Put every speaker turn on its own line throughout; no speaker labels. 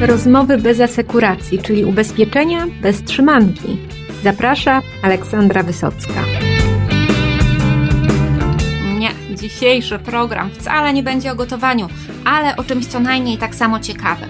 Rozmowy bez asekuracji, czyli ubezpieczenia bez trzymanki. Zaprasza Aleksandra Wysocka. Nie, dzisiejszy program wcale nie będzie o gotowaniu, ale o czymś co najmniej tak samo ciekawym.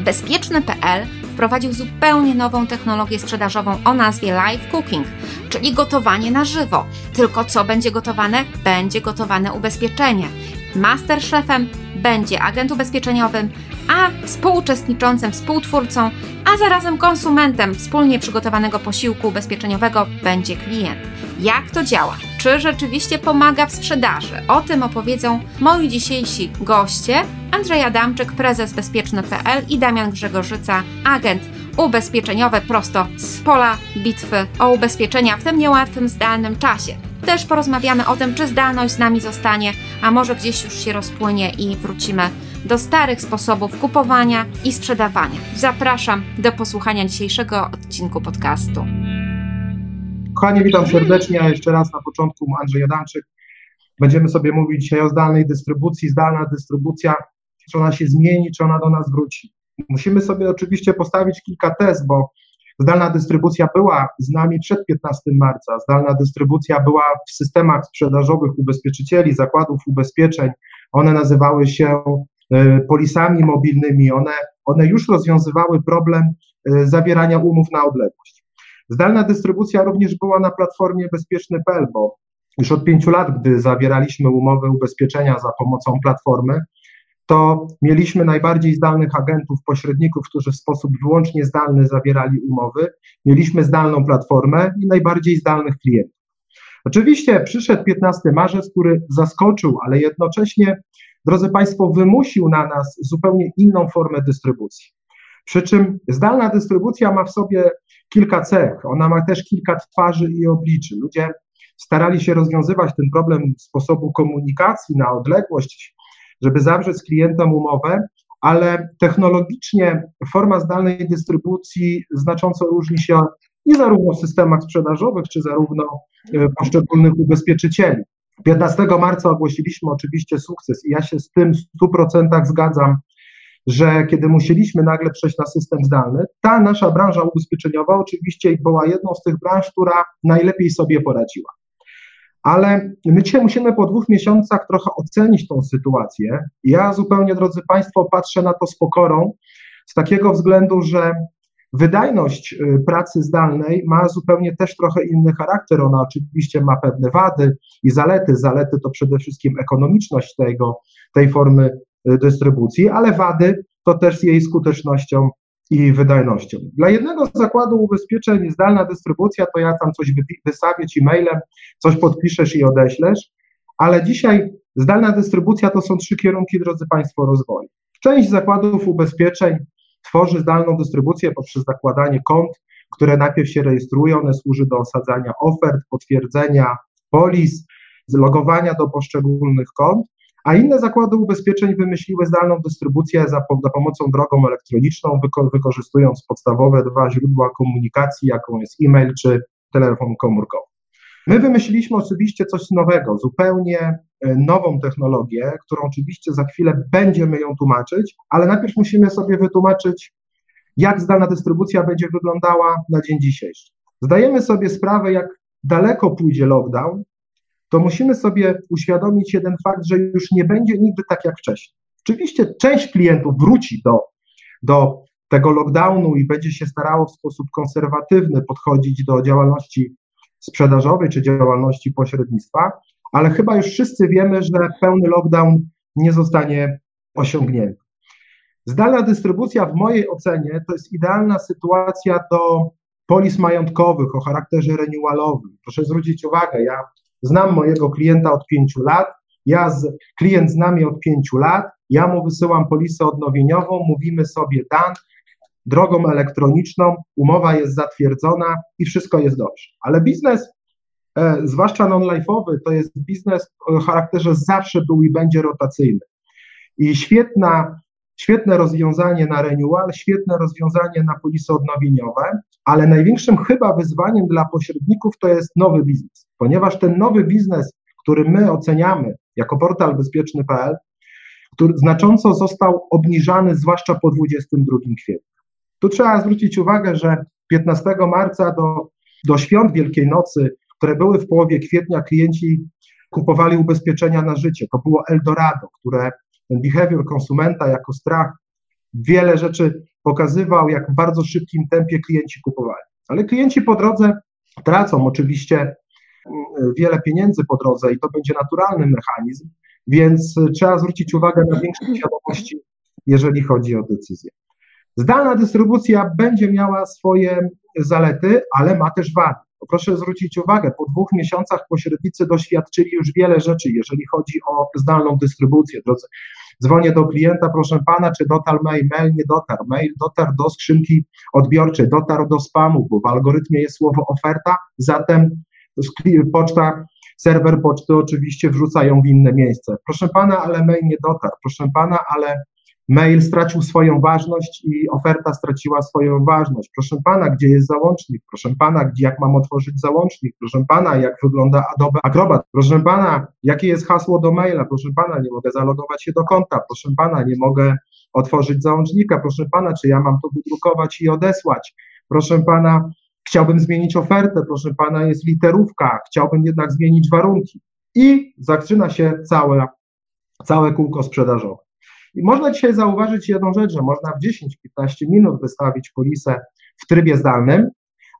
Bezpieczny.pl wprowadził zupełnie nową technologię sprzedażową o nazwie live cooking, czyli gotowanie na żywo. Tylko co będzie gotowane? Będzie gotowane ubezpieczenie. Masterchefem będzie agent ubezpieczeniowym, a współuczestniczącym współtwórcą, a zarazem konsumentem wspólnie przygotowanego posiłku ubezpieczeniowego będzie klient. Jak to działa? Czy rzeczywiście pomaga w sprzedaży? O tym opowiedzą moi dzisiejsi goście: Andrzej Adamczyk, prezes bezpieczny.pl i Damian Grzegorzyca, agent ubezpieczeniowy prosto z pola bitwy o ubezpieczenia w tym niełatwym zdalnym czasie. Też porozmawiamy o tym, czy zdalność z nami zostanie, a może gdzieś już się rozpłynie i wrócimy do starych sposobów kupowania i sprzedawania. Zapraszam do posłuchania dzisiejszego odcinku podcastu.
Kochani, witam serdecznie. Jeszcze raz na początku Andrzej Adamczyk. Będziemy sobie mówić dzisiaj o zdalnej dystrybucji. Zdalna dystrybucja, czy ona się zmieni, czy ona do nas wróci. Musimy sobie oczywiście postawić kilka tez, bo zdalna dystrybucja była z nami przed 15 marca. Zdalna dystrybucja była w systemach sprzedażowych ubezpieczycieli, zakładów ubezpieczeń. One nazywały się e, polisami mobilnymi. One, one już rozwiązywały problem e, zawierania umów na odległość. Zdalna dystrybucja również była na platformie bezpieczny.pl, bo już od pięciu lat, gdy zawieraliśmy umowy ubezpieczenia za pomocą platformy, to mieliśmy najbardziej zdalnych agentów, pośredników, którzy w sposób wyłącznie zdalny zawierali umowy, mieliśmy zdalną platformę i najbardziej zdalnych klientów. Oczywiście przyszedł 15 marzec, który zaskoczył, ale jednocześnie, drodzy Państwo, wymusił na nas zupełnie inną formę dystrybucji. Przy czym zdalna dystrybucja ma w sobie kilka cech, ona ma też kilka twarzy i obliczy. Ludzie starali się rozwiązywać ten problem sposobu komunikacji na odległość, żeby zawrzeć z klientem umowę, ale technologicznie forma zdalnej dystrybucji znacząco różni się nie zarówno w systemach sprzedażowych, czy zarówno e, poszczególnych ubezpieczycieli. 15 marca ogłosiliśmy oczywiście sukces i ja się z tym w 100% zgadzam, że kiedy musieliśmy nagle przejść na system zdalny, ta nasza branża ubezpieczeniowa oczywiście była jedną z tych branż, która najlepiej sobie poradziła. Ale my dzisiaj musimy po dwóch miesiącach trochę ocenić tą sytuację. Ja zupełnie, drodzy Państwo, patrzę na to z pokorą, z takiego względu, że wydajność y, pracy zdalnej ma zupełnie też trochę inny charakter. Ona oczywiście ma pewne wady i zalety. Zalety to przede wszystkim ekonomiczność tego, tej formy y, dystrybucji, ale wady to też z jej skutecznością i wydajnością. Dla jednego zakładu ubezpieczeń zdalna dystrybucja to ja tam coś wystawię ci mailem, coś podpiszesz i odeślesz, ale dzisiaj zdalna dystrybucja to są trzy kierunki, drodzy Państwo, rozwoju. Część zakładów ubezpieczeń tworzy zdalną dystrybucję poprzez zakładanie kont, które najpierw się rejestrują, one służy do osadzania ofert, potwierdzenia polis, zlogowania do poszczególnych kont, a inne zakłady ubezpieczeń wymyśliły zdalną dystrybucję za, za pomocą drogą elektroniczną, wyko wykorzystując podstawowe dwa źródła komunikacji, jaką jest e-mail czy telefon komórkowy. My wymyśliliśmy oczywiście coś nowego, zupełnie e, nową technologię, którą oczywiście za chwilę będziemy ją tłumaczyć, ale najpierw musimy sobie wytłumaczyć, jak zdalna dystrybucja będzie wyglądała na dzień dzisiejszy. Zdajemy sobie sprawę, jak daleko pójdzie lockdown, to musimy sobie uświadomić jeden fakt, że już nie będzie nigdy tak jak wcześniej. Oczywiście część klientów wróci do, do tego lockdownu i będzie się starało w sposób konserwatywny podchodzić do działalności sprzedażowej czy działalności pośrednictwa, ale chyba już wszyscy wiemy, że pełny lockdown nie zostanie osiągnięty. Zdalna dystrybucja w mojej ocenie to jest idealna sytuacja do polis majątkowych o charakterze renewalowym. Proszę zwrócić uwagę, ja znam mojego klienta od pięciu lat, ja z, klient z nami od pięciu lat, ja mu wysyłam polisę odnowieniową, mówimy sobie dan, drogą elektroniczną, umowa jest zatwierdzona i wszystko jest dobrze. Ale biznes, e, zwłaszcza non-life'owy, to jest biznes o charakterze zawsze był i będzie rotacyjny. I świetna, świetne rozwiązanie na renewal, świetne rozwiązanie na polisy odnowieniowe, ale największym chyba wyzwaniem dla pośredników to jest nowy biznes, ponieważ ten nowy biznes, który my oceniamy jako portal bezpieczny.pl, który znacząco został obniżany, zwłaszcza po 22 kwietnia. Tu trzeba zwrócić uwagę, że 15 marca do, do świąt Wielkiej Nocy, które były w połowie kwietnia, klienci kupowali ubezpieczenia na życie. To było Eldorado, które ten behavior konsumenta jako strach wiele rzeczy pokazywał, jak w bardzo szybkim tempie klienci kupowali. Ale klienci po drodze tracą oczywiście mm, wiele pieniędzy po drodze i to będzie naturalny mechanizm, więc trzeba zwrócić uwagę na większą świadomości, jeżeli chodzi o decyzję. Zdalna dystrybucja będzie miała swoje zalety, ale ma też wady. Proszę zwrócić uwagę, po dwóch miesiącach pośrednicy doświadczyli już wiele rzeczy, jeżeli chodzi o zdalną dystrybucję. Drodzy, dzwonię do klienta, proszę pana, czy dotarł mail? Mail nie dotarł. Mail dotarł do skrzynki odbiorczej, dotarł do spamu, bo w algorytmie jest słowo oferta, zatem poczta, serwer poczty oczywiście wrzucają w inne miejsce. Proszę pana, ale mail nie dotarł. Proszę pana, ale mail stracił swoją ważność i oferta straciła swoją ważność. Proszę pana, gdzie jest załącznik? Proszę pana, gdzie, jak mam otworzyć załącznik? Proszę pana, jak wygląda Adobe Acrobat? Proszę pana, jakie jest hasło do maila? Proszę pana, nie mogę zalogować się do konta. Proszę pana, nie mogę otworzyć załącznika. Proszę pana, czy ja mam to wydrukować i odesłać? Proszę pana, chciałbym zmienić ofertę. Proszę pana, jest literówka. Chciałbym jednak zmienić warunki. I zaczyna się całe, całe kółko sprzedażowe. I można dzisiaj zauważyć jedną rzecz, że można w 10-15 minut wystawić polisę w trybie zdalnym,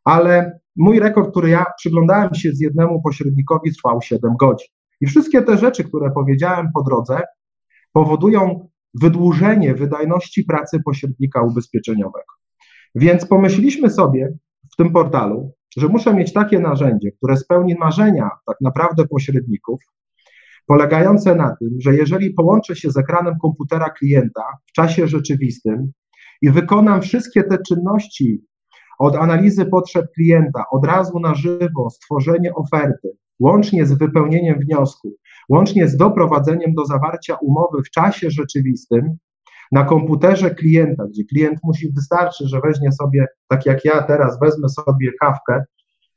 ale mój rekord, który ja przyglądałem się z jednemu pośrednikowi, trwał 7 godzin. I wszystkie te rzeczy, które powiedziałem po drodze, powodują wydłużenie wydajności pracy pośrednika ubezpieczeniowego. Więc pomyśleliśmy sobie w tym portalu, że muszę mieć takie narzędzie, które spełni marzenia tak naprawdę pośredników, polegające na tym, że jeżeli połączę się z ekranem komputera klienta w czasie rzeczywistym i wykonam wszystkie te czynności od analizy potrzeb klienta, od razu na żywo, stworzenie oferty, łącznie z wypełnieniem wniosku, łącznie z doprowadzeniem do zawarcia umowy w czasie rzeczywistym, na komputerze klienta, gdzie klient musi, wystarczy, że weźmie sobie, tak jak ja teraz wezmę sobie kawkę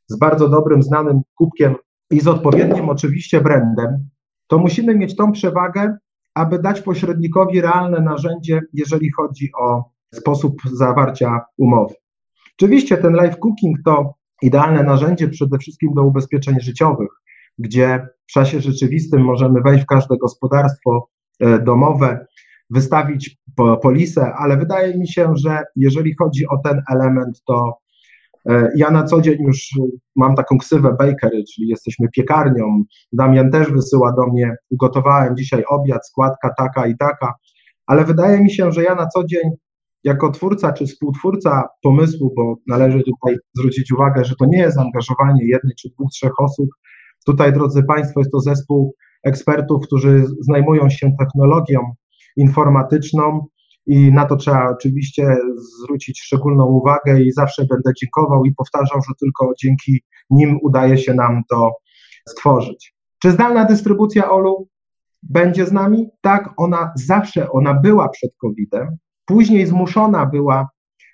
z bardzo dobrym, znanym kubkiem i z odpowiednim oczywiście brandem, to musimy mieć tą przewagę, aby dać pośrednikowi realne narzędzie, jeżeli chodzi o sposób zawarcia umowy. Oczywiście ten live cooking to idealne narzędzie przede wszystkim do ubezpieczeń życiowych, gdzie w czasie rzeczywistym możemy wejść w każde gospodarstwo e, domowe, wystawić polisę, ale wydaje mi się, że jeżeli chodzi o ten element, to ja na co dzień już mam taką ksywę bakery, czyli jesteśmy piekarnią. Damian też wysyła do mnie, ugotowałem dzisiaj obiad, składka taka i taka, ale wydaje mi się, że ja na co dzień jako twórca czy współtwórca pomysłu, bo należy tutaj zwrócić uwagę, że to nie jest zaangażowanie jednej czy dwóch, trzech osób. Tutaj, drodzy Państwo, jest to zespół ekspertów, którzy zajmują się technologią informatyczną, i na to trzeba oczywiście zwrócić szczególną uwagę i zawsze będę dziękował i powtarzał, że tylko dzięki nim udaje się nam to stworzyć. Czy zdalna dystrybucja OLU będzie z nami? Tak, ona zawsze, ona była przed COVID-em, później zmuszona była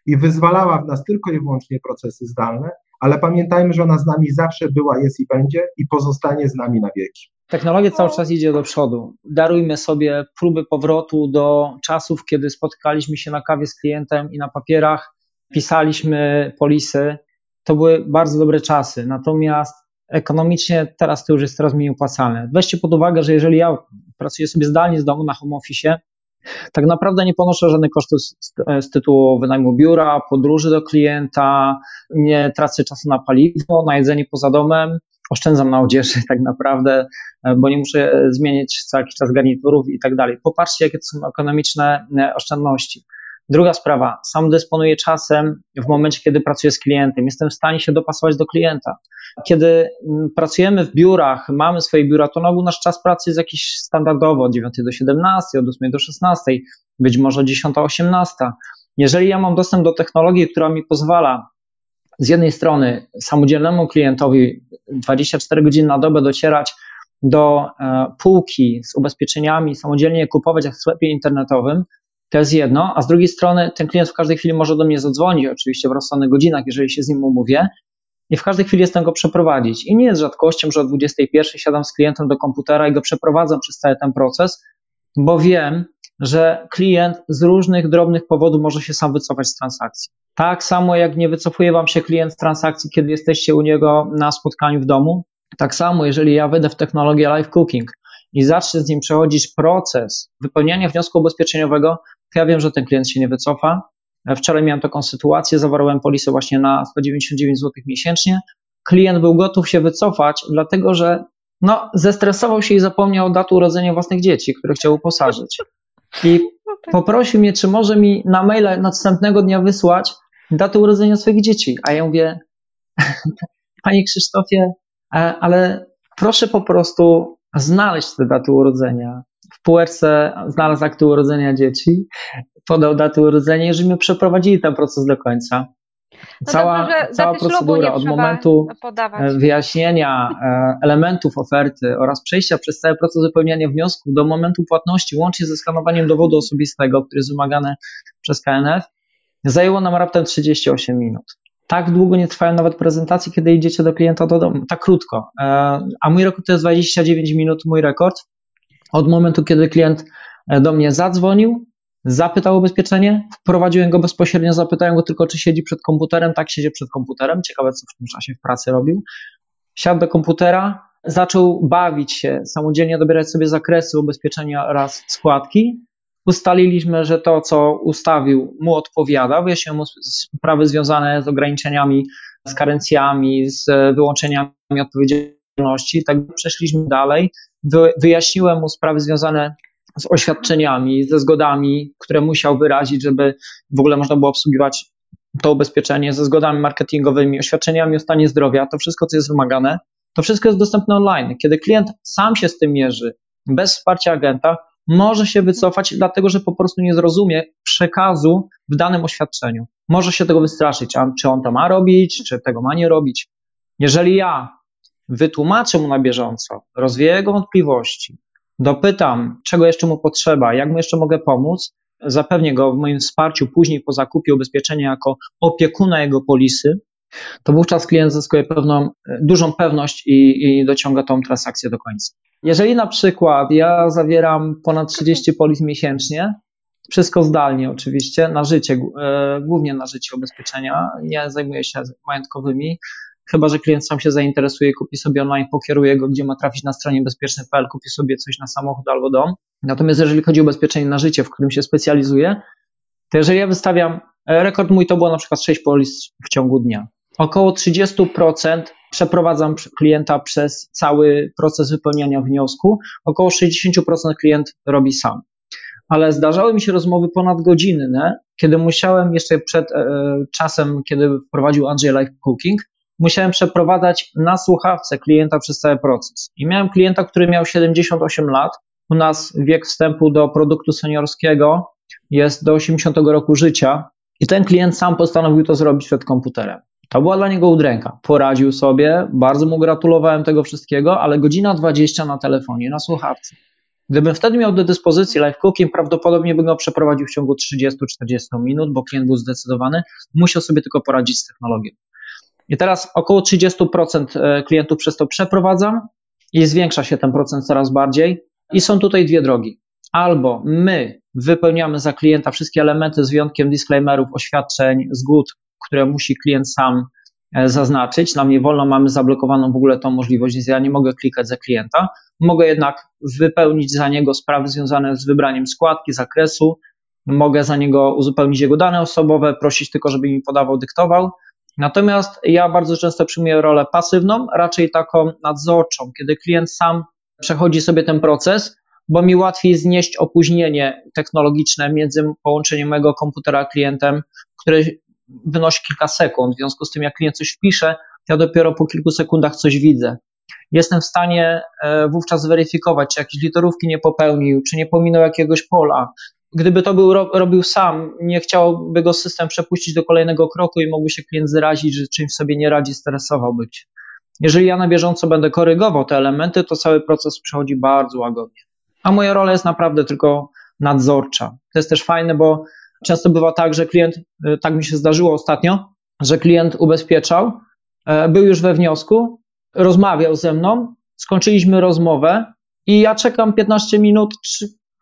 i wyzwalała w nas tylko i wyłącznie procesy zdalne, ale pamiętajmy, że ona z nami zawsze była, jest i będzie i pozostanie z nami na wieki.
Technologia cały czas idzie do przodu. Darujmy sobie próby powrotu do czasów, kiedy spotykaliśmy się na kawie z klientem i na papierach pisaliśmy polisy. To były bardzo dobre czasy. Natomiast ekonomicznie teraz to już jest coraz mniej opłacalne. Weźcie pod uwagę, że jeżeli ja pracuję sobie zdalnie z domu na home office, tak naprawdę nie ponoszę żadnych kosztów z, z, tytułu wynajmu biura, podróży do klienta, nie tracę czasu na paliwo, na jedzenie poza domem, oszczędzam na odzieży tak naprawdę, e, bo nie muszę e, zmieniać co jakiś czas garniturów i tak dalej. Popatrzcie, jakie to są ekonomiczne e, oszczędności. Druga sprawa, sam dysponuję czasem w momencie, kiedy pracuję z klientem. Jestem w stanie się dopasować do klienta. Kiedy mm, pracujemy w biurach, mamy swoje biura, to na ogół nasz czas pracy jest jakiś standardowo od 9 do 17, od 8 do 16, być może 10 do 18. Jeżeli ja mam dostęp do technologii, która mi pozwala z jednej strony samodzielnemu klientowi 24 godziny na dobę docierać do e, półki z ubezpieczeniami, samodzielnie je kupować jak w sklepie internetowym, to jest jedno, a z drugiej strony ten klient w każdej chwili może do mnie zadzwonić, oczywiście w rozsądnych godzinach, jeżeli się z nim umówię, i w każdej chwili jestem go przeprowadzić. I nie jest rzadkością, że o 21 siadam z klientem do komputera i go przeprowadzam przez cały ten proces, bo wiem, że klient z różnych drobnych powodów może się sam wycofać z transakcji. Tak samo jak nie wycofuje Wam się klient z transakcji, kiedy jesteście u niego na spotkaniu w domu, tak samo jeżeli ja wejdę w technologię live cooking i zacznę z nim przechodzić proces wypełniania wniosku ubezpieczeniowego, to ja wiem, że ten klient się nie wycofa. Wczoraj miałem taką sytuację, zawarłem polisę właśnie na 199 zł miesięcznie. Klient był gotów się wycofać, dlatego że no, zestresował się i zapomniał daty urodzenia własnych dzieci, które chciał uposażyć. I no tak. poprosił mnie, czy może mi na maila następnego dnia wysłać datę urodzenia swoich dzieci. A ja mówię, panie Krzysztofie, e, ale proszę po prostu znaleźć te daty urodzenia. W półeczce znalazł akty urodzenia dzieci, podał daty urodzenia i żeśmy przeprowadzili ten proces do końca.
No cała, dobrze, cała procedura od momentu podawać.
wyjaśnienia e, elementów oferty oraz przejścia przez cały proces wypełniania wniosku do momentu płatności, łącznie ze skanowaniem dowodu osobistego, który jest wymagany przez KNF, zajęło nam raptem 38 minut. Tak długo nie trwają nawet prezentacje, kiedy idziecie do klienta do domu. Tak krótko. E, a mój rekord to jest 29 minut, mój rekord. Od momentu, kiedy klient e, do mnie zadzwonił, zapytał o ubezpieczenie, wprowadziłem go bezpośrednio, zapytałem go tylko, czy siedzi przed komputerem. Tak, siedzi przed komputerem. Ciekawe, co w tym czasie w pracy robił. Siadł do komputera, zaczął bawić się, samodzielnie dobierać sobie zakresy ubezpieczenia oraz składki. Ustaliliśmy, że to, co ustawił, mu odpowiada. Wyjaśniłem mu sprawy związane z ograniczeniami, z karencjami, z wyłączeniami odpowiedzialności. Tak przeszliśmy dalej. Wyjaśniłem mu sprawy związane z oświadczeniami, ze zgodami, które musiał wyrazić, żeby w ogóle można było obsługiwać to ubezpieczenie, ze zgodami marketingowymi, oświadczeniami o stanie zdrowia, to wszystko, co jest wymagane, to wszystko jest dostępne online. Kiedy klient sam się z tym mierzy, bez wsparcia agenta, może się wycofać, dlatego że po prostu nie zrozumie przekazu w danym oświadczeniu. Może się tego wystraszyć, a czy on to ma robić, czy tego ma nie robić. Jeżeli ja wytłumaczę mu na bieżąco, rozwieję jego wątpliwości, dopytam, czego jeszcze mu potrzeba, jak mu jeszcze mogę pomóc, zapewnię go w moim wsparciu później po zakupie ubezpieczenia jako opiekuna jego polisy, to wówczas klient zyskuje pewną, dużą pewność i, i dociąga tą transakcję do końca. Jeżeli na przykład ja zawieram ponad 30 polis miesięcznie, wszystko zdalnie oczywiście, na życie, e, głównie na życie ubezpieczenia, nie zajmuję się majątkowymi, chyba że klient sam się zainteresuje, kupi sobie online, pokieruje go, gdzie ma trafić na stronie bezpieczny.pl, kupi sobie coś na samochód albo dom. Natomiast jeżeli chodzi o ubezpieczenie na życie, w którym się specjalizuje, to jeżeli ja wystawiam, e, rekord mój to było na przykład 6 polis w ciągu dnia. Około 30% przeprowadzam klienta przez cały proces wypełniania wniosku. Około 60% klient robi sam. Ale zdarzały mi się rozmowy ponadgodzinne, kiedy musiałem jeszcze przed e, czasem, kiedy wprowadził Andrzej Live Cooking, musiałem przeprowadzać na słuchawce klienta przez cały proces. I miałem klienta, który miał 78 lat. U nas wiek wstępu do produktu seniorskiego jest do 80 roku życia. I ten klient sam postanowił to zrobić przed komputerem. To była dla niego udręka. Poradził sobie, bardzo mu gratulowałem tego wszystkiego, ale godzina 20 na telefonie, na słuchawce. Gdybym wtedy miał do dyspozycji live cooking, prawdopodobnie bym go przeprowadził w ciągu 30-40 minut, bo klient był zdecydowany, musiał sobie tylko poradzić z technologią. I teraz około 30% e, klientów przez to przeprowadzam i zwiększa się ten procent coraz bardziej. I są tutaj dwie drogi. Albo my wypełniamy za klienta wszystkie elementy z wyjątkiem disclaimerów, oświadczeń, zgód, które musi klient sam e, zaznaczyć. Nam nie wolno, mamy zablokowaną w ogóle tą możliwość, więc ja nie mogę klikać za klienta. Mogę jednak wypełnić za niego sprawy związane z wybraniem składki, zakresu. Mogę za niego uzupełnić jego dane osobowe, prosić tylko, żeby mi podawał, dyktował. Natomiast ja bardzo często przyjmuję rolę pasywną, raczej taką nadzorczą, kiedy klient sam przechodzi sobie ten proces, bo mi łatwiej znieść opóźnienie technologiczne między połączeniem mojego komputera a klientem, które wynosi kilka sekund. W związku z tym, jak klient coś wpisze, ja dopiero po kilku sekundach coś widzę. Jestem w stanie e, wówczas zweryfikować, czy jakieś literówki nie popełnił, czy nie pominął jakiegoś pola. Gdyby to był, robił sam, nie chciałby go system przepuścić do kolejnego kroku i mógłby się klient zrazić, że czymś sobie nie radzi, stresowałby się. Jeżeli ja na bieżąco będę korygował te elementy, to cały proces przechodzi bardzo łagodnie. A moja rola jest naprawdę tylko nadzorcza. To jest też fajne, bo Często bywa tak, że klient, y, tak mi się zdarzyło ostatnio, że klient ubezpieczał, e, był już we wniosku, rozmawiał ze mną, skończyliśmy rozmowę i ja czekam 15 minut,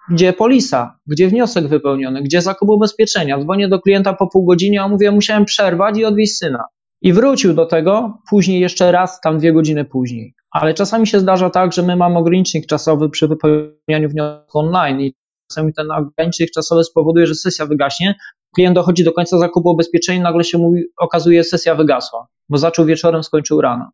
gdzie polisa, gdzie wniosek wypełniony, gdzie zakup ubezpieczenia. Dzwonię do klienta po pół godziny, a mówię, musiałem przerwać i odwieźć syna. I wrócił do tego później jeszcze raz, tam dwie godziny później. Ale czasami się zdarza tak, że my mamy ogranicznik czasowy przy wypełnianiu wniosku online i czasami ten ogranicznik czasowy spowoduje, że sesja wygaśnie, klient dochodzi do końca zakupu ubezpieczenia, nagle się mówi, okazuje, sesja wygasła, bo zaczął wieczorem, skończył rano.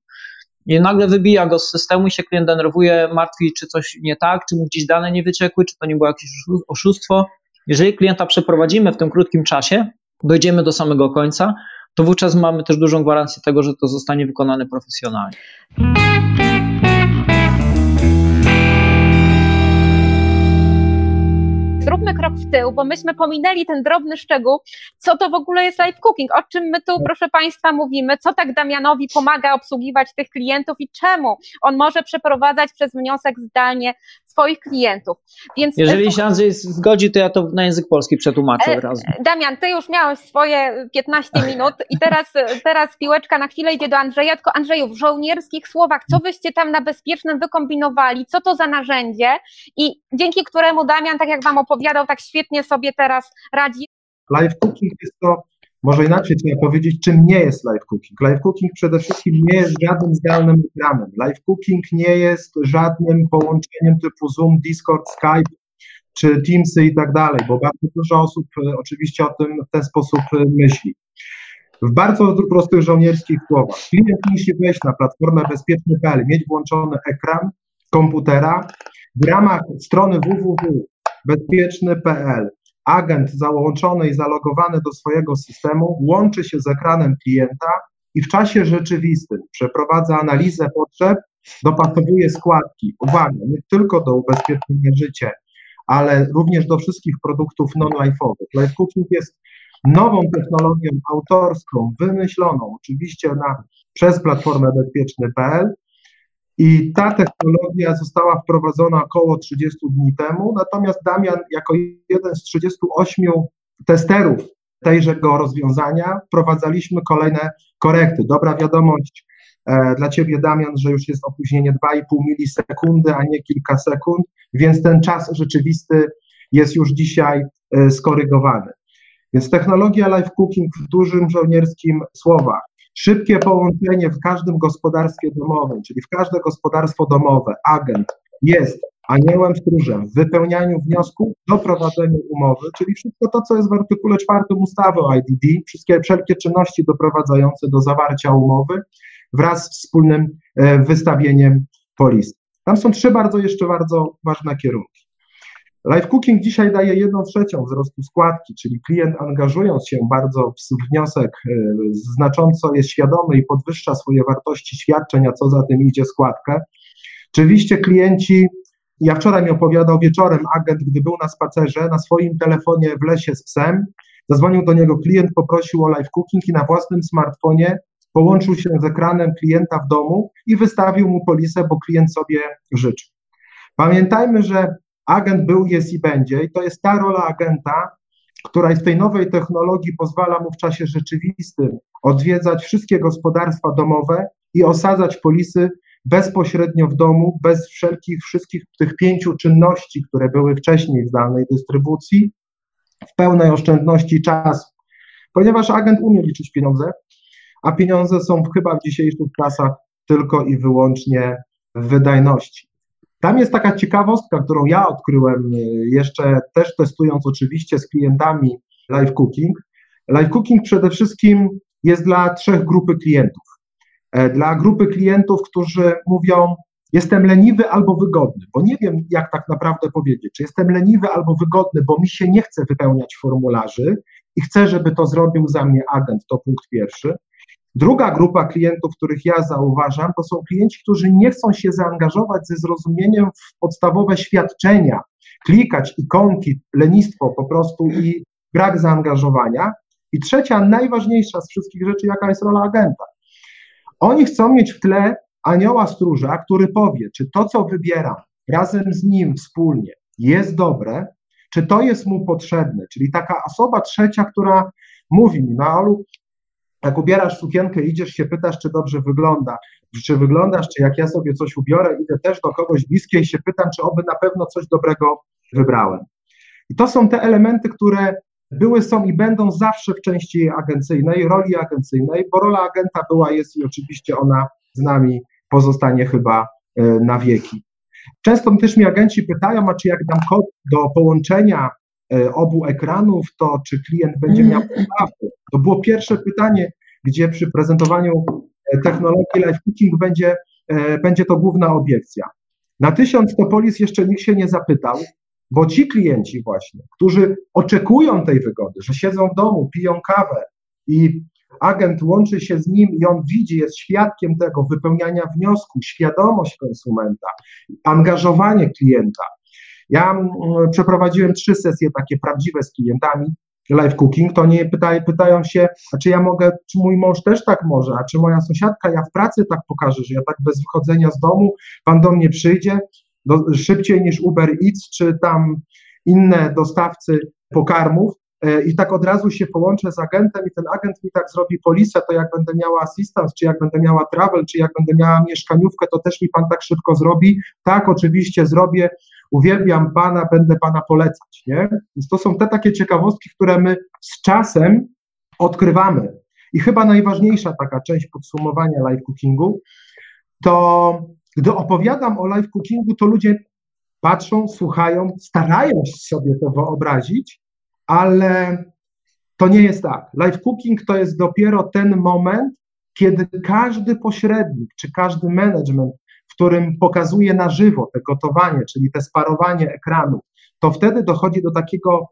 I nagle wybija go z systemu i się klient denerwuje, martwi, czy coś nie tak, czy mu gdzieś dane nie wyciekły, czy to nie było jakieś oszustwo. Jeżeli klienta przeprowadzimy w tym krótkim czasie, dojdziemy do samego końca, to wówczas mamy też dużą gwarancję tego, że to zostanie wykonane profesjonalnie.
Zróbmy krok w tył, bo myśmy pominęli ten drobny szczegół, co to w ogóle jest live cooking, o czym my tu, proszę Państwa, mówimy, co tak Damianowi pomaga obsługiwać tych klientów i czemu on może przeprowadzać przez wniosek zdalnie swoich klientów.
Więc Jeżeli się Andrzej zgodzi, to ja to na język polski przetłumaczę e, od razu.
Damian, ty już miałeś swoje 15 minut i teraz, teraz piłeczka na chwilę idzie do Andrzeja, tylko Andrzeju, w żołnierskich słowach, co wyście tam na bezpiecznym wykombinowali, co to za narzędzie i dzięki któremu Damian, tak jak wam opowiadał, tak świetnie sobie teraz radzi.
Live cooking jest to może inaczej trzeba powiedzieć, czym nie jest live cooking. Live cooking przede wszystkim nie jest żadnym zdalnym ekranem. Live cooking nie jest żadnym połączeniem typu Zoom, Discord, Skype czy Teamsy i tak dalej, bo bardzo dużo osób e, oczywiście o tym w ten sposób e, myśli. W bardzo prostych żołnierskich słowach, klient musi wejść na platformę bezpieczny.pl, mieć włączony ekran komputera w ramach strony www.bezpieczny.pl agent załączony i zalogowany do swojego systemu łączy się z ekranem klienta i w czasie rzeczywistym przeprowadza analizę potrzeb, dopasowuje składki. Uwaga, nie tylko do ubezpieczenia życia, ale również do wszystkich produktów non-life'owych. Life Cooking jest nową technologią autorską, wymyśloną oczywiście na, przez platformę bezpieczny.pl, i ta technologia została wprowadzona około 30 dni temu, natomiast Damian jako jeden z 38 testerów tejżego rozwiązania wprowadzaliśmy kolejne korekty. Dobra wiadomość e, dla Ciebie, Damian, że już jest opóźnienie 2,5 milisekundy, a nie kilka sekund, więc ten czas rzeczywisty jest już dzisiaj e, skorygowany. Więc technologia live cooking w dużym żołnierskim słowach Szybkie połączenie w każdym gospodarstwie domowym, czyli w każde gospodarstwo domowe, agent jest aniołem stróżem w wypełnianiu wniosku, doprowadzeniu umowy, czyli wszystko to, co jest w artykule 4 ustawy o IDD, wszystkie wszelkie czynności doprowadzające do zawarcia umowy wraz z wspólnym e, wystawieniem polis. Tam są trzy bardzo jeszcze bardzo ważne kierunki. Live Cooking dzisiaj daje jedną trzecią wzrostu składki, czyli klient angażując się bardzo w wniosek e, znacząco jest świadomy i podwyższa swoje wartości świadczeń, a co za tym idzie składkę. Oczywiście klienci, ja wczoraj mi opowiadał wieczorem agent, gdy był na spacerze, na swoim telefonie w lesie z psem, zadzwonił do niego klient, poprosił o live cooking i na własnym smartfonie połączył się z ekranem klienta w domu i wystawił mu polisę, bo klient sobie życzy. Pamiętajmy, że Agent był, jest i będzie, i to jest ta rola agenta, która w tej nowej technologii pozwala mu w czasie rzeczywistym odwiedzać wszystkie gospodarstwa domowe i osadzać polisy bezpośrednio w domu, bez wszelkich, wszystkich tych pięciu czynności, które były wcześniej w zdalnej dystrybucji, w pełnej oszczędności czasu. Ponieważ agent umie liczyć pieniądze, a pieniądze są chyba w dzisiejszych czasach tylko i wyłącznie w wydajności. Tam jest taka ciekawostka, którą ja odkryłem y, jeszcze też testując oczywiście z klientami live cooking. Live cooking przede wszystkim jest dla trzech grupy klientów. E, dla grupy klientów, którzy mówią, jestem leniwy albo wygodny, bo nie wiem, jak tak naprawdę powiedzieć, czy jestem leniwy albo wygodny, bo mi się nie chce wypełniać formularzy i chcę, żeby to zrobił za mnie agent, to punkt pierwszy. Druga grupa klientów, których ja zauważam, to są klienci, którzy nie chcą się zaangażować ze zrozumieniem w podstawowe świadczenia, klikać ikonki, lenistwo po prostu i brak zaangażowania. I trzecia, najważniejsza z wszystkich rzeczy, jaka jest rola agenta. Oni chcą mieć w tle anioła stróża, który powie, czy to, co wybieram razem z nim wspólnie jest dobre, czy to jest mu potrzebne. Czyli taka osoba trzecia, która mówi mi, no Olu, jak ubierasz sukienkę, idziesz się, pytasz, czy dobrze wygląda, czy wyglądasz, czy jak ja sobie coś ubiorę, idę też do kogoś bliskiej i się pytam, czy oby na pewno coś dobrego wybrałem. I to są te elementy, które były, są i będą zawsze w części agencyjnej, roli agencyjnej, bo rola agenta była, jest i oczywiście ona z nami pozostanie chyba e, na wieki. Często też mi agenci pytają, a czy jak dam kod do połączenia obu ekranów, to czy klient będzie miał poprawkę? To było pierwsze pytanie, gdzie przy prezentowaniu e, technologii live cooking będzie, będzie to główna obiekcja. Na tysiąc to polis jeszcze nikt się nie zapytał, bo ci klienci właśnie, którzy oczekują tej wygody, że siedzą w domu, piją kawę i agent łączy się z nim i on widzi, jest świadkiem tego wypełniania wniosku, świadomość konsumenta, angażowanie klienta. Ja mm, przeprowadziłem trzy sesje takie prawdziwe z klientami, live cooking, to oni pytają, pytają się, a czy ja mogę, czy mój mąż też tak może, a czy moja sąsiadka, ja w pracy tak pokażę, że ja tak bez wychodzenia z domu, pan do mnie przyjdzie, do, szybciej niż Uber Eats, czy tam inne dostawcy pokarmów, i tak od razu się połączę z agentem i ten agent mi tak zrobi polisę, to jak będę miała assistance, czy jak będę miała travel, czy jak będę miała mieszkaniówkę, to też mi pan tak szybko zrobi. Tak, oczywiście zrobię, uwielbiam pana, będę pana polecać, nie? Więc to są te takie ciekawostki, które my z czasem odkrywamy. I chyba najważniejsza taka część podsumowania live cookingu, to gdy opowiadam o live cookingu, to ludzie patrzą, słuchają, starają się sobie to wyobrazić, ale to nie jest tak. Live cooking to jest dopiero ten moment, kiedy każdy pośrednik czy każdy management, w którym pokazuje na żywo te gotowanie, czyli te sparowanie ekranu, to wtedy dochodzi do takiego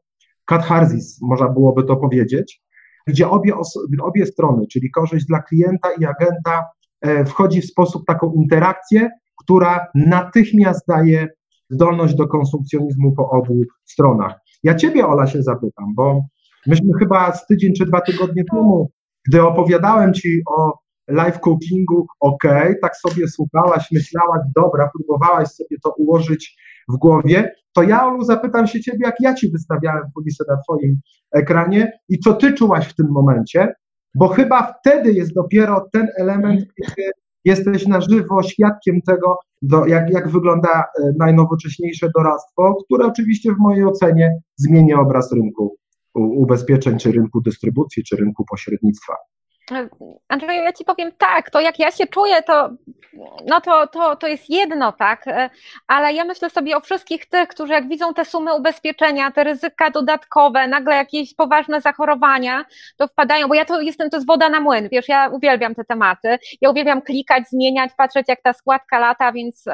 katharzis, można byłoby to powiedzieć, gdzie obie, obie strony, czyli korzyść dla klienta i agenta, e, wchodzi w sposób taką interakcję, która natychmiast daje zdolność do konsumpcjonizmu po obu stronach. Ja ciebie, Ola, się zapytam, bo myśmy chyba z tydzień czy dwa tygodnie temu, gdy opowiadałem ci o live cookingu, ok, tak sobie słuchałaś, myślałaś, dobra, próbowałaś sobie to ułożyć w głowie, to ja, Olu, zapytam się ciebie, jak ja ci wystawiałem kulisę na twoim ekranie i co ty czułaś w tym momencie, bo chyba wtedy jest dopiero ten element, kiedy jesteś na żywo świadkiem tego, do, jak, jak wygląda e, najnowocześniejsze doradztwo, które oczywiście w mojej ocenie zmienia obraz rynku ubezpieczeń, czy rynku dystrybucji, czy rynku pośrednictwa.
Andrzeju, ja ci powiem tak, to jak ja się czuję, to, no to, to, to jest jedno, tak, ale ja myślę sobie o wszystkich tych, którzy jak widzą te sumy ubezpieczenia, te ryzyka dodatkowe, nagle jakieś poważne zachorowania, to wpadają, bo ja to jestem, to jest woda na młyn, wiesz, ja uwielbiam te tematy, ja uwielbiam klikać, zmieniać, patrzeć jak ta składka lata, więc e,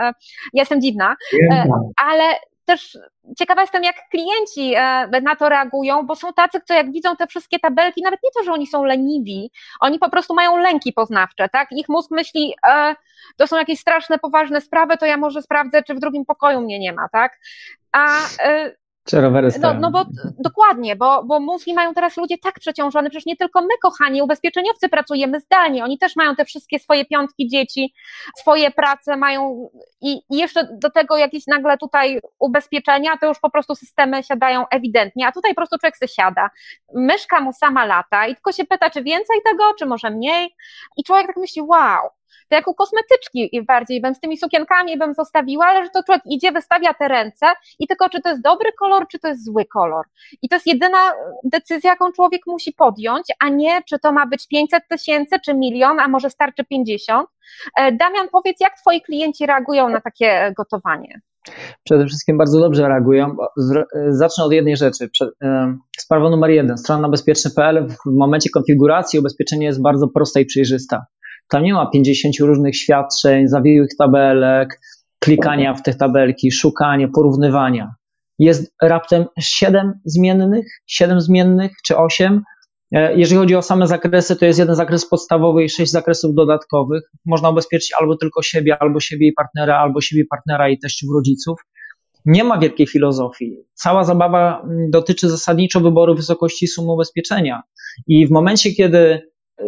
ja jestem dziwna, e, ale też ciekawa jestem, jak klienci e, na to reagują, bo są tacy, co jak widzą te wszystkie tabelki, nawet nie to, że oni są leniwi, oni po prostu mają lęki poznawcze, tak? Ich mózg myśli, e, to są jakieś straszne, poważne sprawy, to ja może sprawdzę, czy w drugim pokoju mnie nie ma, tak? A e,
czy rowery
no, no bo dokładnie, bo, bo mózgi mają teraz ludzie tak przeciążone, przecież nie tylko my, kochani ubezpieczeniowcy, pracujemy zdalnie, oni też mają te wszystkie swoje piątki dzieci, swoje prace mają i, i jeszcze do tego jakieś nagle tutaj ubezpieczenia, to już po prostu systemy siadają ewidentnie, a tutaj po prostu człowiek se siada, myszka mu sama lata i tylko się pyta, czy więcej tego, czy może mniej? I człowiek tak myśli, wow, to jak u kosmetyczki bardziej bym z tymi sukienkami bym zostawiła, ale że to człowiek idzie, wystawia te ręce i tylko czy to jest dobry kolor, czy to jest zły kolor. I to jest jedyna decyzja, jaką człowiek musi podjąć, a nie czy to ma być 500 tysięcy, czy milion, a może starczy 50. E, Damian, powiedz, jak twoi klienci reagują na takie gotowanie?
Przede wszystkim bardzo dobrze reagują. E, zacznę od jednej rzeczy. E, sprawa numer jeden. Strona bezpieczny.pl w momencie konfiguracji ubezpieczenie jest bardzo prosta i przejrzysta. Tam nie ma 50 różnych świadczeń, zawiłych tabelek, klikania w te tabelki, szukanie, porównywania. Jest raptem 7 zmiennych, 7 zmiennych czy 8. E, jeżeli chodzi o same zakresy, to jest jeden zakres podstawowy i 6 zakresów dodatkowych. Można ubezpieczyć albo tylko siebie, albo siebie i partnera, albo siebie i partnera i teściów rodziców. Nie ma wielkiej filozofii. Cała zabawa mm, dotyczy zasadniczo wyboru wysokości sumy ubezpieczenia. I w momencie, kiedy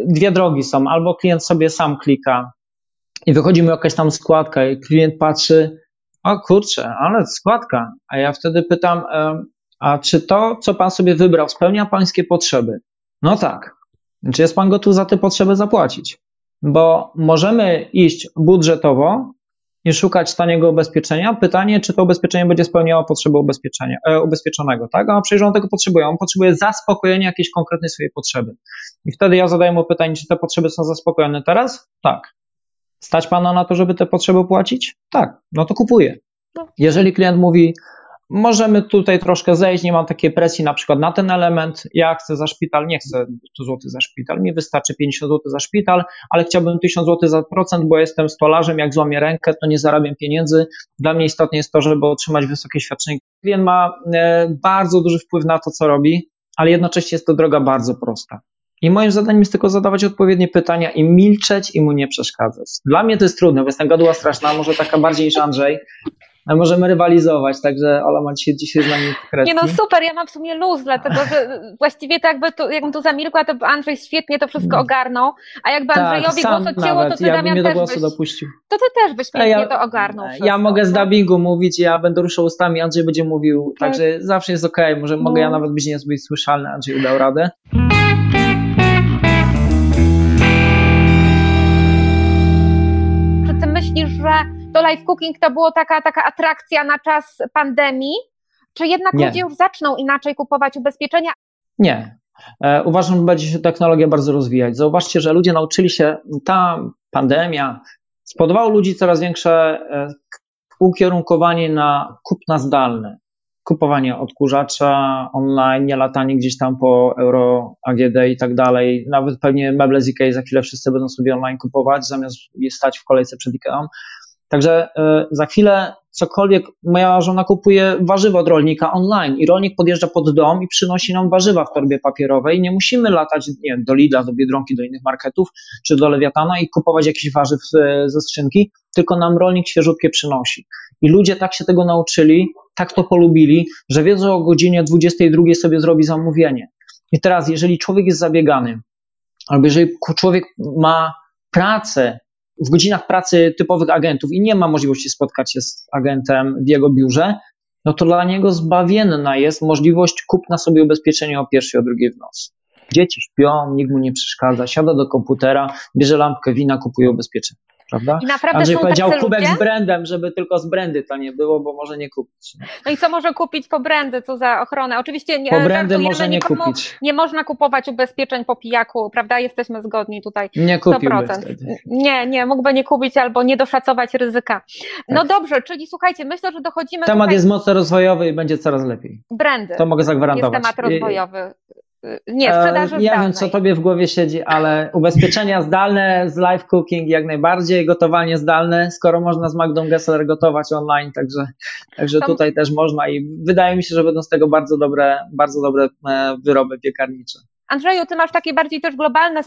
dwie drogi są. Albo klient sobie sam klika i wychodzi mu jakaś tam składka i klient patrzy, o kurczę, ale składka. A ja wtedy pytam, a czy to, co pan sobie wybrał, spełnia pańskie potrzeby? No tak. Czy jest pan gotów za te potrzeby zapłacić? Bo możemy iść budżetowo, i szukać taniego ubezpieczenia. Pytanie, czy to ubezpieczenie będzie spełniało potrzeby ubezpieczenia, e, ubezpieczonego, tak? A przecież on tego potrzebuje. On potrzebuje zaspokojenia jakiejś konkretnej swojej potrzeby. I wtedy ja zadaję mu pytanie, czy te potrzeby są zaspokojone teraz? Tak. Stać pana na to, żeby te potrzeby płacić? Tak. No to kupuję. No. Jeżeli klient mówi, możemy tutaj troszkę zejść, nie mam takiej presji na przykład na ten element, ja chcę za szpital, nie chcę 100 zł za szpital, mi wystarczy 50 zł za szpital, ale chciałbym 1000 zł za procent, bo jestem stolarzem, jak złamię rękę, to nie zarabiam pieniędzy. Dla mnie istotne jest to, żeby otrzymać wysokie świadczenie. Klient ma e, bardzo duży wpływ na to, co robi, ale jednocześnie jest to droga bardzo prosta. I moim zadaniem jest tylko zadawać odpowiednie pytania i milczeć i mu nie przeszkadzać. Dla mnie to jest trudne, bo jestem gaduła straszna, może taka bardziej niż Andrzej, możemy rywalizować, także Ola ma dzisiaj, dzisiaj z nami kredki.
Nie no super, ja mam w sumie luz, dlatego że właściwie to jakby tu, jakbym tu zamilkła, to Andrzej świetnie to wszystko mm. ogarnął, a jakby tak, Andrzejowi głos odcięło, to ty Damian
mnie
do
głosu
byś,
dopuścił.
To ty też byś pięknie ja, to ogarnął.
Ja wszystko, mogę z dubbingu mówić, ja będę ruszał ustami, Andrzej będzie mówił, tak. także zawsze jest okej, okay. może no. mogę ja nawet być niezbyt słyszalny, Andrzej dał radę.
Czy ty myślisz, że to live cooking to było taka, taka atrakcja na czas pandemii? Czy jednak Nie. ludzie już zaczną inaczej kupować ubezpieczenia?
Nie. E, uważam, że będzie się technologia bardzo rozwijać. Zauważcie, że ludzie nauczyli się, ta pandemia spodobała ludzi coraz większe e, ukierunkowanie na kupna zdalne. Kupowanie odkurzacza online, nie latanie gdzieś tam po Euro, AGD i tak dalej. Nawet pewnie meble z Ikea za chwilę wszyscy będą sobie online kupować, zamiast stać w kolejce przed Ikeą. Także e, za chwilę cokolwiek, moja żona kupuje warzywa od rolnika online i rolnik podjeżdża pod dom i przynosi nam warzywa w torbie papierowej. Nie musimy latać nie wiem, do Lidla, do Biedronki, do innych marketów czy do Lewiatana i kupować jakichś warzyw e, ze skrzynki, tylko nam rolnik świeżutkie przynosi. I ludzie tak się tego nauczyli, tak to polubili, że wiedzą, o godzinie 22 sobie zrobi zamówienie. I teraz, jeżeli człowiek jest zabiegany, albo jeżeli człowiek ma pracę w godzinach pracy typowych agentów i nie ma możliwości spotkać się z agentem w jego biurze, no to dla niego zbawienna jest możliwość kupna sobie ubezpieczenia o pierwszej, o drugiej w nocy. Dzieci śpią, nikt mu nie przeszkadza, siada do komputera, bierze lampkę wina, kupuje ubezpieczenie prawda? I naprawdę Andrzej powiedział kubek ludzie? z brandem, żeby tylko z brandy to nie było, bo może nie kupić.
No i co może kupić po brandy, co za ochronę? Oczywiście nie,
po brandy może nie kupić.
Nie można kupować ubezpieczeń po pijaku, prawda? Jesteśmy zgodni tutaj.
Nie kupiłby
Nie, nie, mógłby nie kupić albo nie doszacować ryzyka. No tak. dobrze, czyli słuchajcie, myślę, że dochodzimy
Temat
tutaj...
jest mocno rozwojowy i będzie coraz lepiej.
Brandy.
To mogę zagwarantować.
Jest temat rozwojowy. Nie, sprzedaży
Ja wiem, co tobie w głowie siedzi, ale ubezpieczenia zdalne z live cooking jak najbardziej, gotowanie zdalne, skoro można z Magdą Gessler gotować online, także, także tutaj też można i wydaje mi się, że będą z tego bardzo dobre, bardzo dobre e, wyroby piekarnicze.
Andrzeju, ty masz takie bardziej też globalne,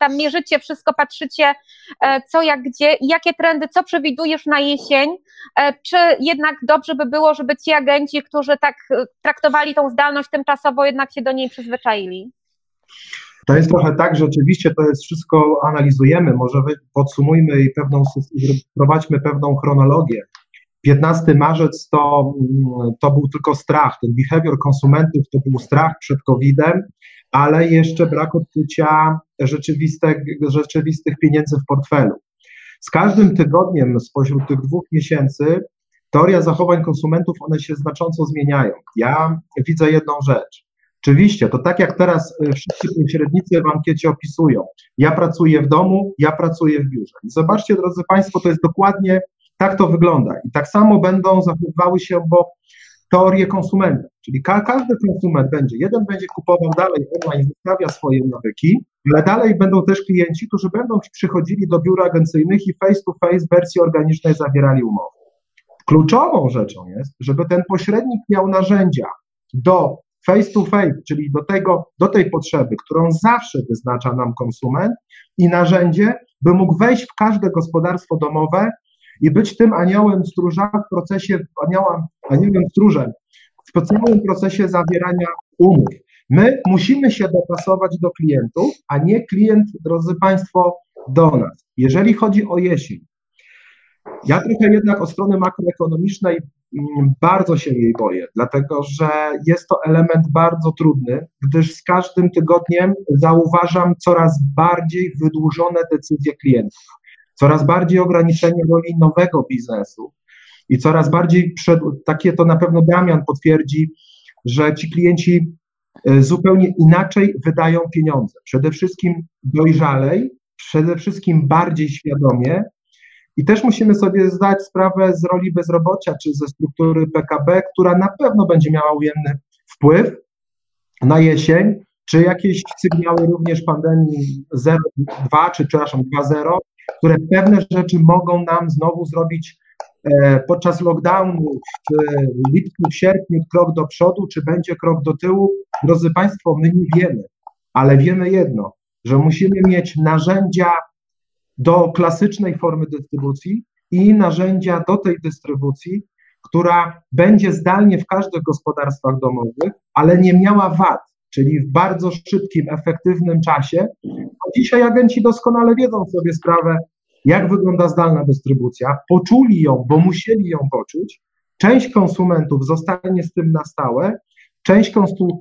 tam mierzycie wszystko, patrzycie e, co, jak, gdzie, jakie trendy, co przewidujesz na jesień, e, czy jednak dobrze by było, żeby ci agenci, którzy tak e, traktowali tą zdalność tymczasowo, jednak się do niej przyzwyczaili?
To jest trochę tak, że oczywiście to jest wszystko analizujemy, może podsumujmy i pewną, prowadźmy pewną chronologię. 15 marzec to, mm, to był tylko strach, ten behavior konsumentów to był strach przed COVID-em, ale jeszcze brak odczucia rzeczywistych, rzeczywistych pieniędzy w portfelu. Z każdym tygodniem spośród tych dwóch miesięcy teoria zachowań konsumentów, one się znacząco zmieniają. Ja widzę jedną rzecz. Oczywiście, to tak jak teraz e, wszyscy pośrednicy w ankiecie opisują. Ja pracuję w domu, ja pracuję w biurze. I zobaczcie, drodzy Państwo, to jest dokładnie tak to wygląda. I tak samo będą zachowywały się, bo teorię konsumenta, czyli ka każdy konsument będzie, jeden będzie kupował dalej online, zostawia swoje nawyki, ale dalej będą też klienci, którzy będą przychodzili do biur agencyjnych i face to face w wersji organicznej zawierali umowy. Kluczową rzeczą jest, żeby ten pośrednik miał narzędzia do face to face, czyli do, tego, do tej potrzeby, którą zawsze wyznacza nam konsument i narzędzie, by mógł wejść w każde gospodarstwo domowe i być tym aniołem stróża w procesie, anioła, aniołem stróżem w specjalnym procesie zawierania umów. My musimy się dopasować do klientów, a nie klient, drodzy Państwo, do nas. Jeżeli chodzi o jesień, ja trochę jednak o strony makroekonomicznej mm, bardzo się jej boję, dlatego że jest to element bardzo trudny, gdyż z każdym tygodniem zauważam coraz bardziej wydłużone decyzje klientów. Coraz bardziej ograniczenie roli nowego biznesu i coraz bardziej przed, takie to na pewno Damian potwierdzi, że ci klienci e, zupełnie inaczej wydają pieniądze. Przede wszystkim dojrzalej, przede wszystkim bardziej świadomie. I też musimy sobie zdać sprawę z roli bezrobocia czy ze struktury PKB, która na pewno będzie miała ujemny wpływ na jesień, czy jakieś sygnały również pandemii 0,2 czy przepraszam 2,0, które pewne rzeczy mogą nam znowu zrobić e, podczas lockdownu, w lipcu, w sierpniu krok do przodu, czy będzie krok do tyłu. Drodzy Państwo, my nie wiemy, ale wiemy jedno, że musimy mieć narzędzia do klasycznej formy dystrybucji i narzędzia do tej dystrybucji, która będzie zdalnie w każdych gospodarstwach domowych, ale nie miała wad, czyli w bardzo szybkim, efektywnym czasie. A dzisiaj agenci doskonale wiedzą sobie sprawę, jak wygląda zdalna dystrybucja, poczuli ją, bo musieli ją poczuć. Część konsumentów zostanie z tym na stałe, część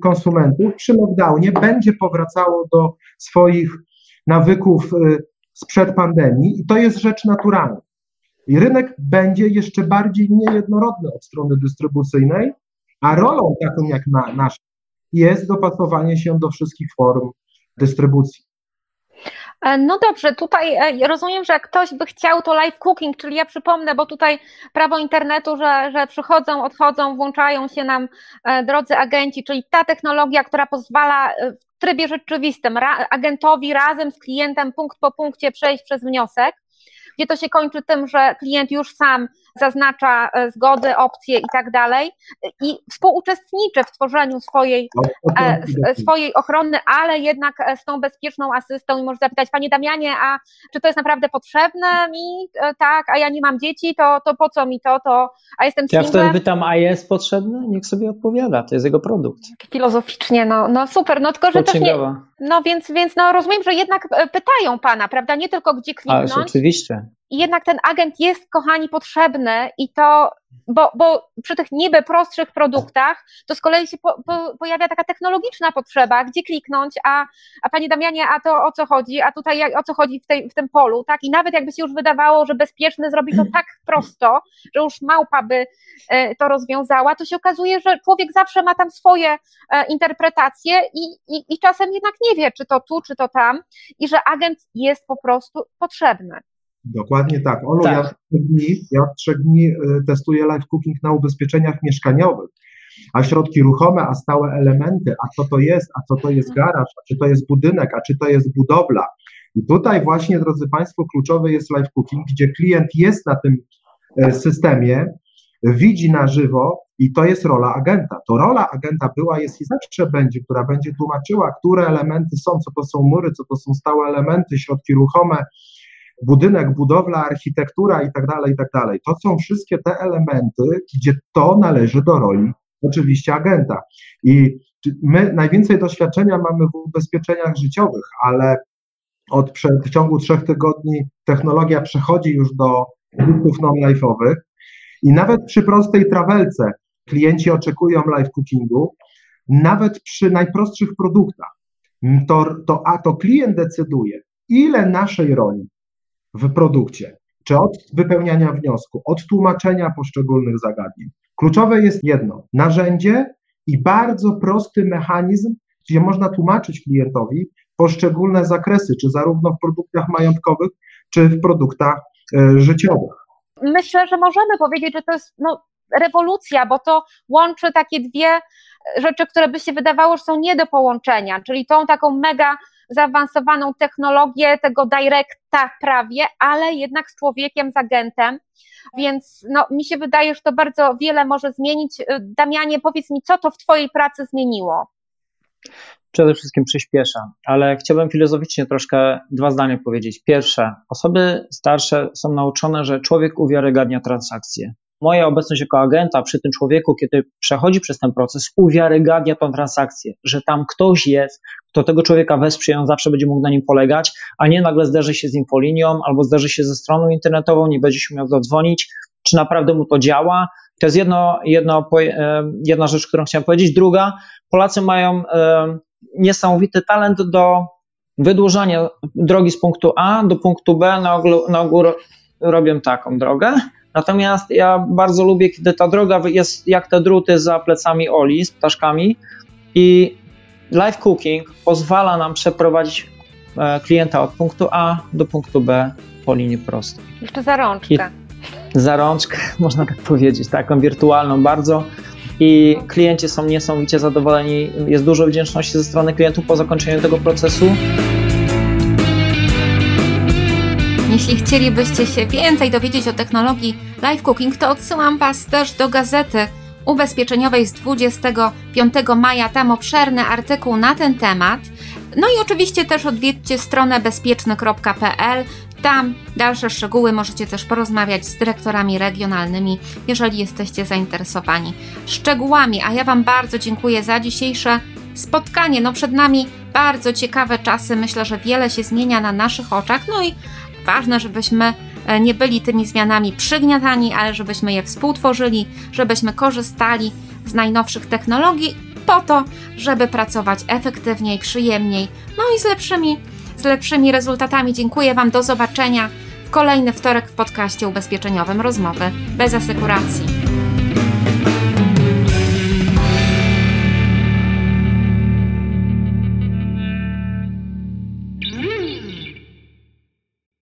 konsumentów przy lockdownie będzie powracało do swoich nawyków y, sprzed pandemii i to jest rzecz naturalna. I rynek będzie jeszcze bardziej niejednorodny od strony dystrybucyjnej, a rolą taką jak na, nasza jest dopasowanie się do wszystkich form dystrybucji.
E, no dobrze, tutaj e, rozumiem, że ktoś by chciał to live cooking, czyli ja przypomnę, bo tutaj prawo internetu, że, że przychodzą, odchodzą, włączają się nam e, drodzy agenci, czyli ta technologia, która pozwala w trybie rzeczywistym agentowi razem z klientem punkt po punkcie przejść przez wniosek gdzie to się kończy tym, że klient już sam zaznacza e, zgody, opcje i tak dalej i współuczestniczy w tworzeniu swojej, e, swojej ochrony, ale jednak e, z tą bezpieczną asystą i może zapytać, panie Damianie, a czy to jest naprawdę potrzebne mi? Tak, a ja nie mam dzieci, to, to po co mi to, to a jestem
Ja wtedy pytam, a jest potrzebne? Niech sobie odpowiada, to jest jego produkt.
Filozoficznie, no, no super, no tylko, że też nie, no więc, więc no rozumiem, że jednak pytają pana, prawda, nie tylko gdzie kliknąć.
Ale oczywiście.
I jednak ten agent jest, kochani, potrzebny i to bo, bo przy tych niby prostszych produktach to z kolei się po, po, pojawia taka technologiczna potrzeba, gdzie kliknąć, a, a panie Damianie, a to o co chodzi, a tutaj o co chodzi w, tej, w tym polu, tak? I nawet jakby się już wydawało, że bezpieczny zrobi to tak prosto, że już małpa by e, to rozwiązała, to się okazuje, że człowiek zawsze ma tam swoje e, interpretacje i, i, i czasem jednak nie wie, czy to tu, czy to tam, i że agent jest po prostu potrzebny.
Dokładnie tak. Olu, tak. Ja, od trzech dni, ja od trzech dni y, testuję live cooking na ubezpieczeniach mieszkaniowych, a środki ruchome, a stałe elementy, a co to jest, a co to jest garaż, a czy to jest budynek, a czy to jest budowla. I tutaj właśnie, drodzy Państwo, kluczowy jest live cooking, gdzie klient jest na tym y, systemie, widzi na żywo i to jest rola agenta. To rola agenta była, jest i zawsze będzie, która będzie tłumaczyła, które elementy są, co to są mury, co to są stałe elementy, środki ruchome, budynek, budowla, architektura i tak dalej, i tak dalej. To są wszystkie te elementy, gdzie to należy do roli oczywiście agenta. I my najwięcej doświadczenia mamy w ubezpieczeniach życiowych, ale od w ciągu trzech tygodni technologia przechodzi już do produktów non-life'owych i nawet przy prostej trawelce klienci oczekują live cookingu, nawet przy najprostszych produktach. To, to, a to klient decyduje, ile naszej roli w produkcie, czy od wypełniania wniosku, od tłumaczenia poszczególnych zagadnień. Kluczowe jest jedno: narzędzie i bardzo prosty mechanizm, gdzie można tłumaczyć klientowi poszczególne zakresy, czy zarówno w produktach majątkowych, czy w produktach e, życiowych.
Myślę, że możemy powiedzieć, że to jest no, rewolucja, bo to łączy takie dwie rzeczy, które by się wydawało, że są nie do połączenia, czyli tą taką mega zaawansowaną technologię tego directa prawie, ale jednak z człowiekiem, z agentem. Więc no, mi się wydaje, że to bardzo wiele może zmienić. Damianie, powiedz mi, co to w Twojej pracy zmieniło?
Przede wszystkim przyspiesza, ale chciałbym filozoficznie troszkę dwa zdania powiedzieć. Pierwsze, osoby starsze są nauczone, że człowiek uwiarygadnia transakcje moja obecność jako agenta przy tym człowieku, kiedy przechodzi przez ten proces, uwiarygadnia tą transakcję, że tam ktoś jest, kto tego człowieka wesprze, on zawsze będzie mógł na nim polegać, a nie nagle zderzy się z infolinią albo zderzy się ze stroną internetową, nie będzie się miał zadzwonić, czy naprawdę mu to działa. To jest jedno, jedno, e, jedna rzecz, którą chciałem powiedzieć. Druga, Polacy mają e, niesamowity talent do wydłużanie drogi z punktu A do punktu B na ogół, na ogół robię taką drogę. Natomiast ja bardzo lubię, kiedy ta droga jest jak te druty za plecami Oli z ptaszkami i live cooking pozwala nam przeprowadzić e, klienta od punktu A do punktu B po linii prostej.
Jeszcze za rączkę.
I za rączkę, można tak powiedzieć, taką wirtualną bardzo. I klienci są niesamowicie zadowoleni. Jest dużo wdzięczności ze strony klientów po zakończeniu tego procesu.
Jeśli chcielibyście się więcej dowiedzieć o technologii live cooking, to odsyłam Was też do gazety ubezpieczeniowej z 25 maja. Tam obszerny artykuł na ten temat. No i oczywiście też odwiedźcie stronę bezpieczny.pl. Tam dalsze szczegóły możecie też porozmawiać z dyrektorami regionalnymi, jeżeli jesteście zainteresowani szczegółami. A ja Wam bardzo dziękuję za dzisiejsze spotkanie. No przed nami bardzo ciekawe czasy. Myślę, że wiele się zmienia na naszych oczach. No i ważne, żebyśmy e, nie byli tymi zmianami przygniatani, ale żebyśmy je współtworzyli, żebyśmy korzystali z najnowszych technologii po to, żeby pracować efektywniej, przyjemniej, no i z lepszymi, z lepszymi rezultatami. Dziękuję Wam, do zobaczenia w kolejny wtorek w podcaście ubezpieczeniowym Rozmowy bez asekuracji.